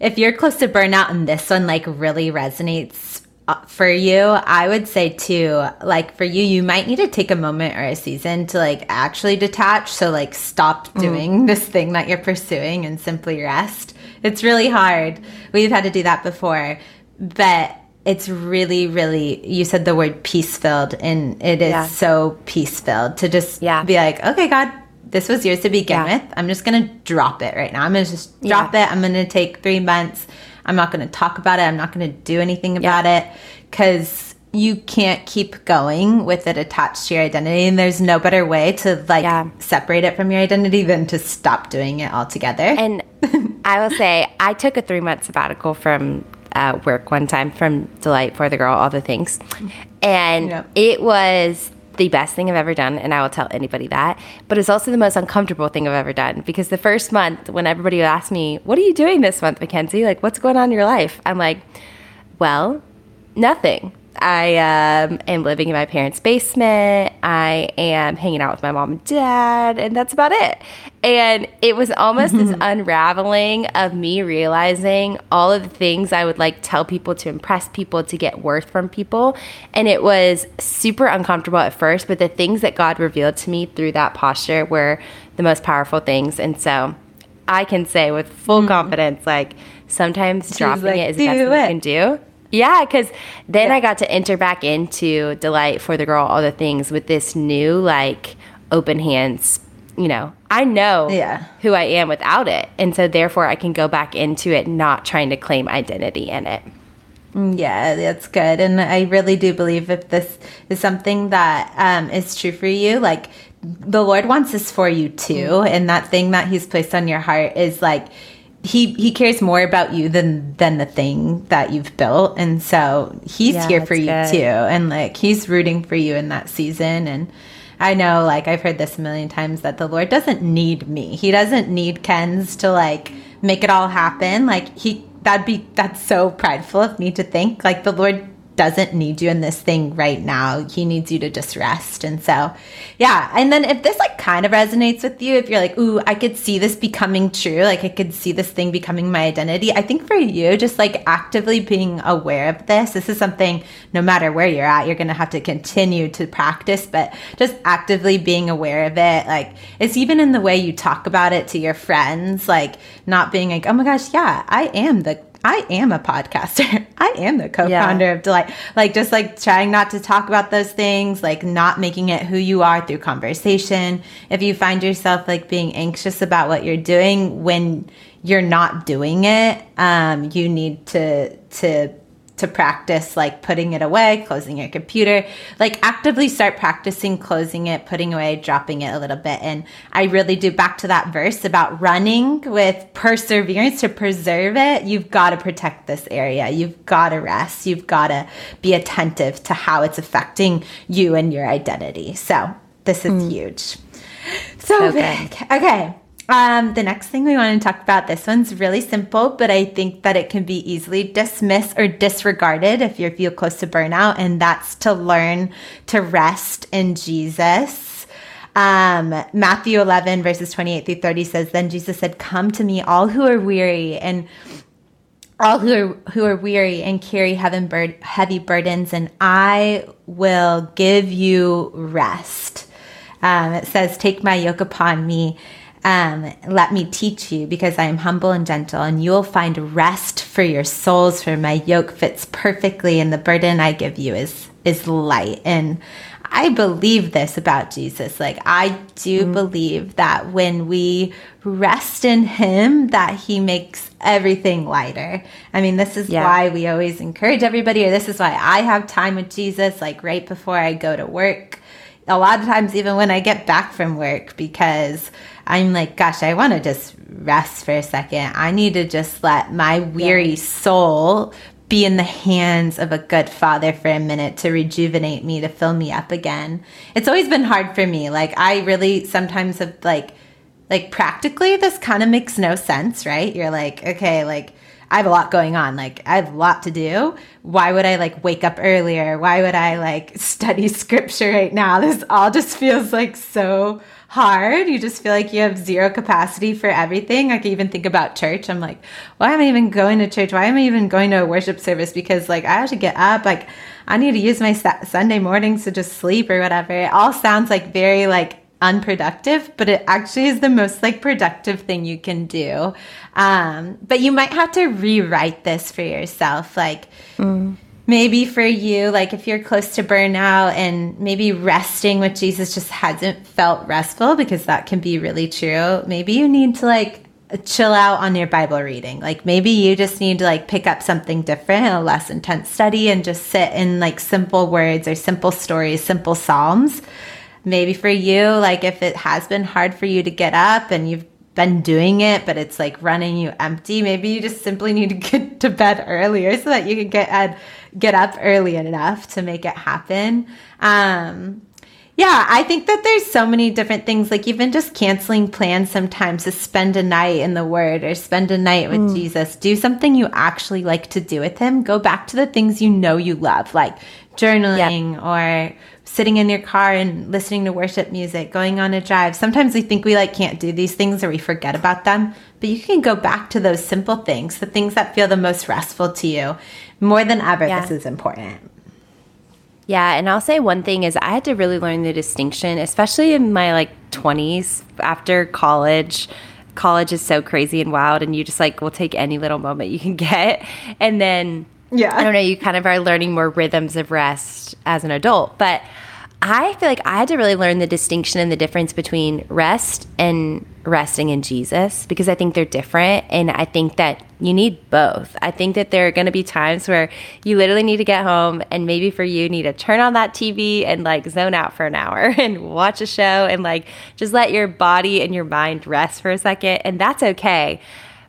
[SPEAKER 2] If you're close to burnout and this one like really resonates uh, for you, I would say too, like for you, you might need to take a moment or a season to like actually detach. So like stop mm. doing mm. this thing that you're pursuing and simply rest. It's really hard. We've had to do that before but it's really really you said the word peace filled and it is yeah. so peace filled to just yeah. be like okay god this was yours to begin yeah. with i'm just gonna drop it right now i'm gonna just drop it i'm gonna take three months i'm not gonna talk about it i'm not gonna do anything about it because you can't keep going with it attached to your identity and there's no better way to like yeah. separate it from your identity than to stop doing it altogether
[SPEAKER 3] and i will say i took a three month sabbatical from at work one time from Delight for the Girl, all the things. And yep. it was the best thing I've ever done, and I will tell anybody that. But it's also the most uncomfortable thing I've ever done because the first month, when everybody asked me, What are you doing this month, Mackenzie? Like, what's going on in your life? I'm like, Well, nothing. I um, am living in my parents' basement. I am hanging out with my mom and dad, and that's about it. And it was almost this unraveling of me realizing all of the things I would like tell people to impress people, to get worth from people. And it was super uncomfortable at first, but the things that God revealed to me through that posture were the most powerful things. And so I can say with full mm-hmm. confidence, like sometimes She's dropping like, it is the best thing you can do yeah, because then yeah. I got to enter back into Delight for the Girl, all the things with this new, like, open hands. You know, I know
[SPEAKER 2] yeah.
[SPEAKER 3] who I am without it. And so, therefore, I can go back into it not trying to claim identity in it.
[SPEAKER 2] Mm, yeah, that's good. And I really do believe if this is something that um, is true for you, like, the Lord wants this for you too. Mm-hmm. And that thing that He's placed on your heart is like, he he cares more about you than than the thing that you've built. And so he's yeah, here for you good. too. And like he's rooting for you in that season. And i know like i've heard this a million times that the lord doesn't need me. He doesn't need Kenz to like make it all happen. Like he that'd be that's so prideful of me to think. Like the lord doesn't need you in this thing right now. He needs you to just rest. And so, yeah. And then if this like kind of resonates with you, if you're like, ooh, I could see this becoming true, like I could see this thing becoming my identity. I think for you, just like actively being aware of this, this is something no matter where you're at, you're going to have to continue to practice, but just actively being aware of it. Like it's even in the way you talk about it to your friends, like not being like, oh my gosh, yeah, I am the I am a podcaster. I am the co-founder yeah. of Delight. Like just like trying not to talk about those things, like not making it who you are through conversation. If you find yourself like being anxious about what you're doing when you're not doing it, um, you need to to to practice like putting it away, closing your computer, like actively start practicing closing it, putting away, dropping it a little bit. And I really do back to that verse about running with perseverance to preserve it. You've got to protect this area. You've got to rest. You've got to be attentive to how it's affecting you and your identity. So this is mm. huge. So okay. big. Okay. Um, the next thing we want to talk about, this one's really simple, but I think that it can be easily dismissed or disregarded if you feel close to burnout, and that's to learn to rest in Jesus. Um, Matthew 11, verses 28 through 30 says, Then Jesus said, Come to me, all who are weary and all who are, who are weary and carry heavy burdens, and I will give you rest. Um, it says, Take my yoke upon me Um, let me teach you because I am humble and gentle, and you will find rest for your souls. For my yoke fits perfectly, and the burden I give you is is light. And I believe this about Jesus. Like I do mm. believe that when we rest in him that he makes everything lighter. I mean, this is yeah. why we always encourage everybody or this is why I have time with Jesus like right before I go to work. A lot of times even when I get back from work because I'm like, gosh, I want to just rest for a second. I need to just let my weary soul be in the hands of a good father for a minute to rejuvenate me, to fill me up again. It's always been hard for me. Like, I really sometimes have, like, like practically, this kind of makes no sense, right? You're like, okay, like, I have a lot going on. Like, I have a lot to do. Why would I like wake up earlier? Why would I like study scripture right now? This all just feels like so hard. You just feel like you have zero capacity for everything. I can even think about church. I'm like, why am I even going to church? Why am I even going to a worship service? Because like I have to get up. Like I need to use my Sunday mornings to just sleep or whatever. It all sounds like very like unproductive, but it actually is the most like productive thing you can do. Um, but you might have to rewrite this for yourself. Like, mm maybe for you, like if you're close to burnout and maybe resting with Jesus just hasn't felt restful because that can be really true, maybe you need to like chill out on your Bible reading. Like maybe you just need to like pick up something different, a less intense study, and just sit in like simple words or simple stories, simple Psalms. Maybe for you, like if it has been hard for you to get up and you've been doing it, but it's like running you empty, maybe you just simply need to get to bed earlier so that you can get at get up early enough to make it happen. Um, yeah, I think that there's so many different things, like even just canceling plans sometimes to spend a night in the Word or spend a night with mm. Jesus. Do something you actually like to do with Him. Go back to the things you know you love, like journaling or sitting in your car and listening to worship music, going on a drive. Sometimes we think we like can't do these things or we forget about them, but you can go back to those simple things, the things that feel the most restful to you. More than ever, yeah. this is important.
[SPEAKER 3] Yeah, and I'll say one thing is I had to really learn the distinction, especially in my like 20s after college. College is so crazy and wild and you just like will take any little moment you can get. And then yeah. I don't know, you kind of are learning more rhythms of rest as an adult, but I feel like I had to really learn the distinction and the difference between rest and resting in Jesus because I think they're different. And I think that you need both. I think that there are going to be times where you literally need to get home and maybe for you need to turn on that TV and like zone out for an hour and watch a show and like just let your body and your mind rest for a second. And that's okay.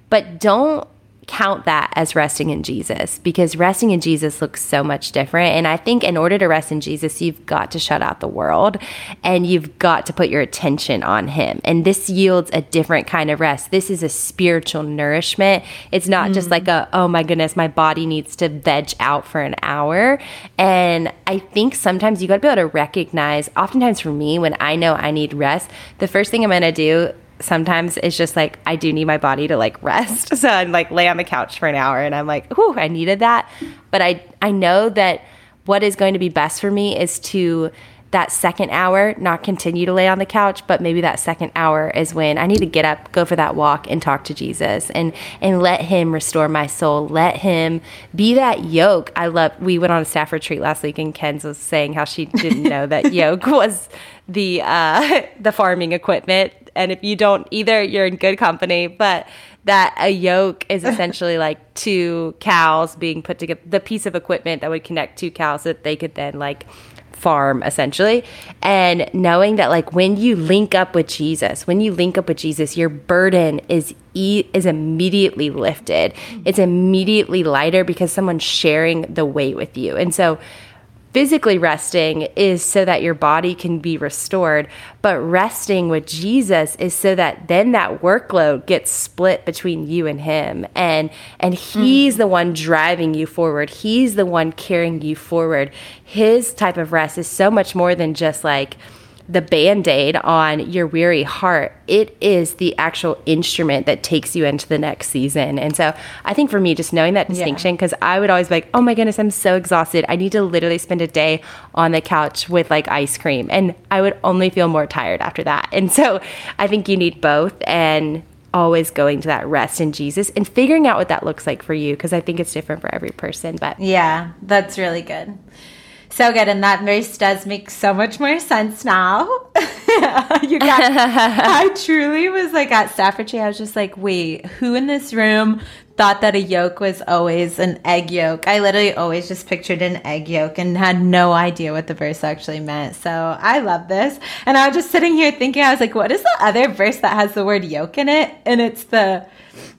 [SPEAKER 3] But don't count that as resting in Jesus because resting in Jesus looks so much different. And I think in order to rest in Jesus, you've got to shut out the world and you've got to put your attention on Him. And this yields a different kind of rest. This is a spiritual nourishment. It's not mm. just like a, oh my goodness, my body needs to veg out for an hour. And I think sometimes you got to be able to recognize, oftentimes for me, when I know I need rest, the first thing I'm going to do sometimes it's just like I do need my body to like rest. So I'm like lay on the couch for an hour and I'm like, whew, I needed that. But I I know that what is going to be best for me is to that second hour not continue to lay on the couch but maybe that second hour is when i need to get up go for that walk and talk to jesus and and let him restore my soul let him be that yoke i love we went on a staff retreat last week and Kenz was saying how she didn't know that yoke was the uh the farming equipment and if you don't either, you're in good company. But that a yoke is essentially like two cows being put together, the piece of equipment that would connect two cows that they could then like farm essentially. And knowing that like when you link up with Jesus when you link up with Jesus your burden is e- is immediately lifted. Mm-hmm. It's immediately lighter because someone's sharing the weight with you. And so physically resting is so that your body can be restored, but resting with Jesus is so that then that workload gets split between you and him and and he's mm. the one driving you forward. He's the one carrying you forward. His type of rest is so much more than just like the band aid on your weary heart. It is the actual instrument that takes you into the next season. And so I think for me, just knowing that distinction, because yeah. I would always be like, oh my goodness, I'm so exhausted. I need to literally spend a day on the couch with like ice cream. And I would only feel more tired after that. And so I think you need both. And always going to that rest in Jesus and figuring out what that looks like for you because I think it's different for every person. But
[SPEAKER 2] yeah, that's really good. So good. And that verse does make so much more sense now. you got, I truly was like at staffordshire I was just like, wait, who in this room thought that a yolk was always an egg yolk? I literally always just pictured an egg yoke and had no idea what the verse actually meant. So I love this. And I was just sitting here thinking, I was like, what is the other verse that has the word yolk in it? And it's the,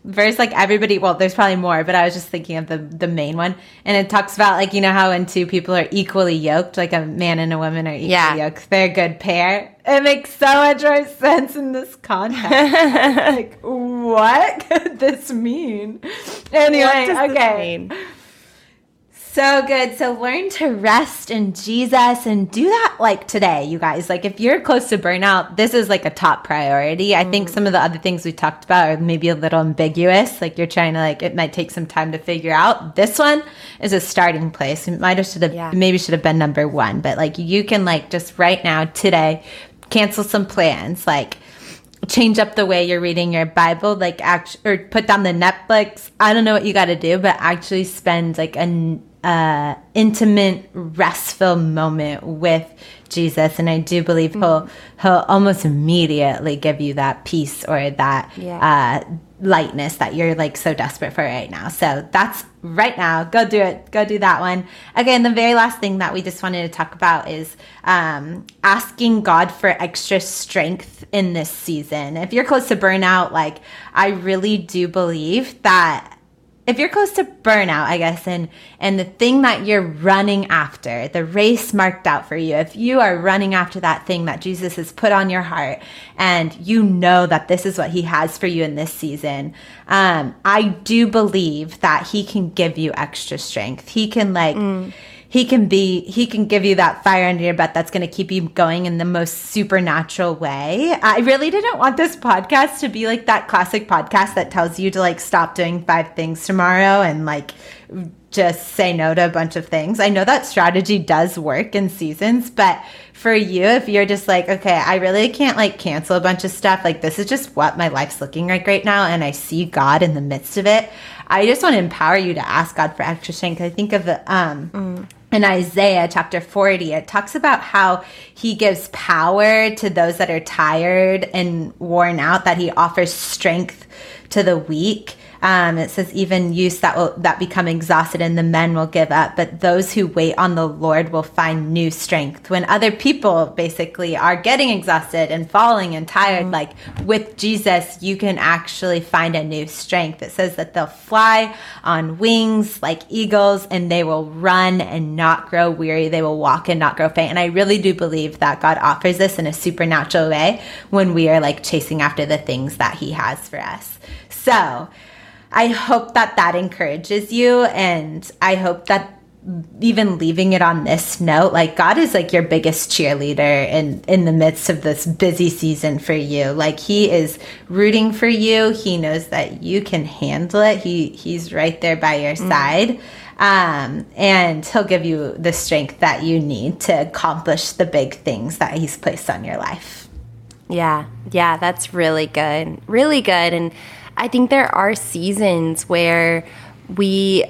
[SPEAKER 2] verse like everybody well there's probably more but i was just thinking of the the main one and it talks about like you know how when two people are equally yoked like a man and a woman are equally yeah. yoked they're a good pair it makes so much more sense in this context like what could this mean anyway okay so good. So learn to rest in Jesus and do that like today, you guys. Like if you're close to burnout, this is like a top priority. I think mm. some of the other things we talked about are maybe a little ambiguous. Like you're trying to like it might take some time to figure out. This one is a starting place. It might have should have yeah. maybe should have been number one, but like you can like just right now today cancel some plans. Like change up the way you're reading your Bible, like act or put down the Netflix. I don't know what you got to do, but actually spend like an uh, intimate, restful moment with Jesus, and I do believe mm-hmm. he'll he'll almost immediately give you that peace or that yeah. uh, lightness that you're like so desperate for right now. So that's right now. Go do it. Go do that one. Again, the very last thing that we just wanted to talk about is um, asking God for extra strength in this season. If you're close to burnout, like I really do believe that if you're close to burnout, I guess, and and the thing that you're running after, the race marked out for you, if you are running after that thing that Jesus has put on your heart, and you know that this is what He has for you in this season, um, I do believe that He can give you extra strength. He can like. Mm he can be he can give you that fire under your butt that's going to keep you going in the most supernatural way. I really didn't want this podcast to be like that classic podcast that tells you to like stop doing five things tomorrow and like just say no to a bunch of things. I know that strategy does work in seasons but for you if you're just like okay i really can't like cancel a bunch of stuff like this is just what my life's looking like right now and i see god in the midst of it i just want to empower you to ask god for extra strength. I think of the um mm in Isaiah chapter 40, it talks about how he gives power to those that are tired and worn out, that he offers strength to the weak. Um, it says even use that will that become exhausted and the men will give up, but those who wait on the Lord will find new strength. When other people basically are getting exhausted and falling and tired, mm-hmm. like with Jesus, you can actually find a new strength. It says that they'll fly on wings like eagles and they will run and not grow weary. They will walk and not grow faint. And I really do believe that God offers this in a supernatural way when we are like chasing after the things that He has for us. So, I hope that that encourages you. And I hope that even leaving it on this note, like God is like your biggest cheerleader in, in the midst of this busy season for you. Like he is rooting for you. He knows that you can handle it. He he's right there by your mm. side. Um, and he'll give you the strength that you need to accomplish the big things that he's placed on your life.
[SPEAKER 3] Yeah, yeah, that's really good. Really good. And I think there are seasons where we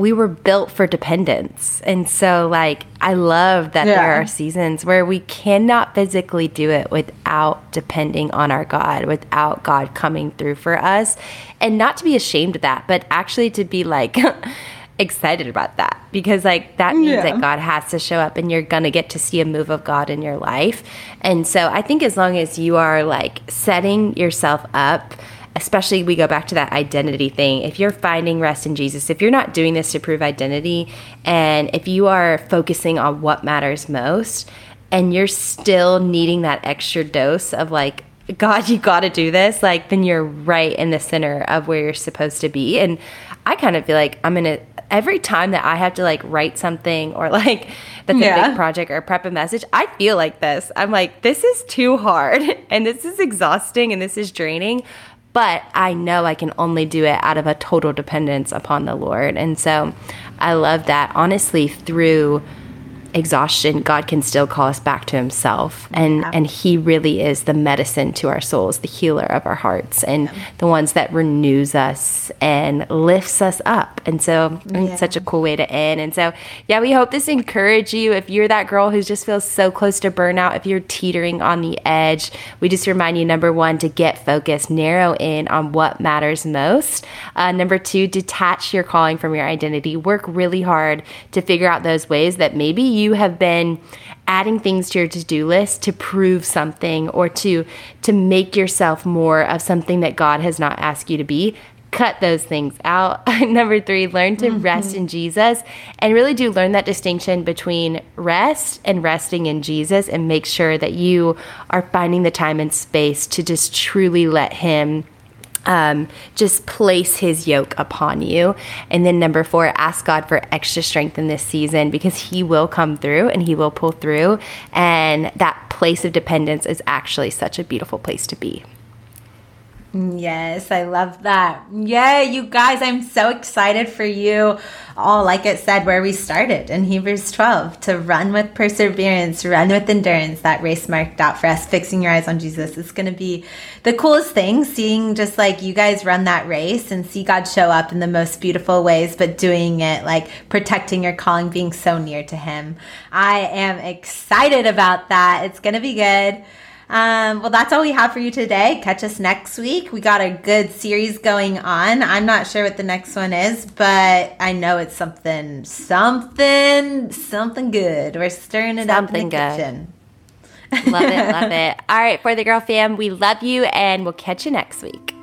[SPEAKER 3] we were built for dependence. And so like I love that yeah. there are seasons where we cannot physically do it without depending on our God, without God coming through for us. And not to be ashamed of that, but actually to be like excited about that because like that means yeah. that God has to show up and you're going to get to see a move of God in your life. And so I think as long as you are like setting yourself up especially we go back to that identity thing. If you're finding rest in Jesus, if you're not doing this to prove identity, and if you are focusing on what matters most, and you're still needing that extra dose of like God, you got to do this, like then you're right in the center of where you're supposed to be. And I kind of feel like I'm in a every time that I have to like write something or like that's yeah. a big project or prep a message, I feel like this. I'm like, this is too hard and this is exhausting and this is draining. But I know I can only do it out of a total dependence upon the Lord. And so I love that honestly through exhaustion, God can still call us back to Himself, and yeah. and He really is the medicine to our souls, the healer of our hearts, and yeah. the ones that renews us and lifts us up. And so, yeah. it's such a cool way to end. And so, yeah, we hope this encourage you. If you're that girl who just feels so close to burnout, if you're teetering on the edge, we just remind you number one to get focused, narrow in on what matters most. Uh, number two, detach your calling from your identity. Work really hard to figure out those ways that maybe you you have been adding things to your to-do list to prove something or to to make yourself more of something that God has not asked you to be, cut those things out. Number 3, learn to mm-hmm. rest in Jesus and really do learn that distinction between rest and resting in Jesus and make sure that you are finding the time and space to just truly let him um, just place his yoke upon you. And then number four, ask God for extra strength in this season because he will come through and he will pull through. And that place of dependence is actually such a beautiful place to be.
[SPEAKER 2] Yes, I love that. Yeah, you guys, I'm so excited for you. All like it said, where we started in Hebrews 12 to run with perseverance, run with endurance, that race marked out for us, fixing your eyes on Jesus. It's going to be the coolest thing, seeing just like you guys run that race and see God show up in the most beautiful ways, but doing it like protecting your calling, being so near to Him. I am excited about that. It's going to be good. Um, well, that's all we have for you today. Catch us next week. We got a good series going on. I'm not sure what the next one is, but I know it's something, something, something good. We're stirring it something up in the good. kitchen.
[SPEAKER 3] love it, love it. All right, for the girl fam, we love you, and we'll catch you next week.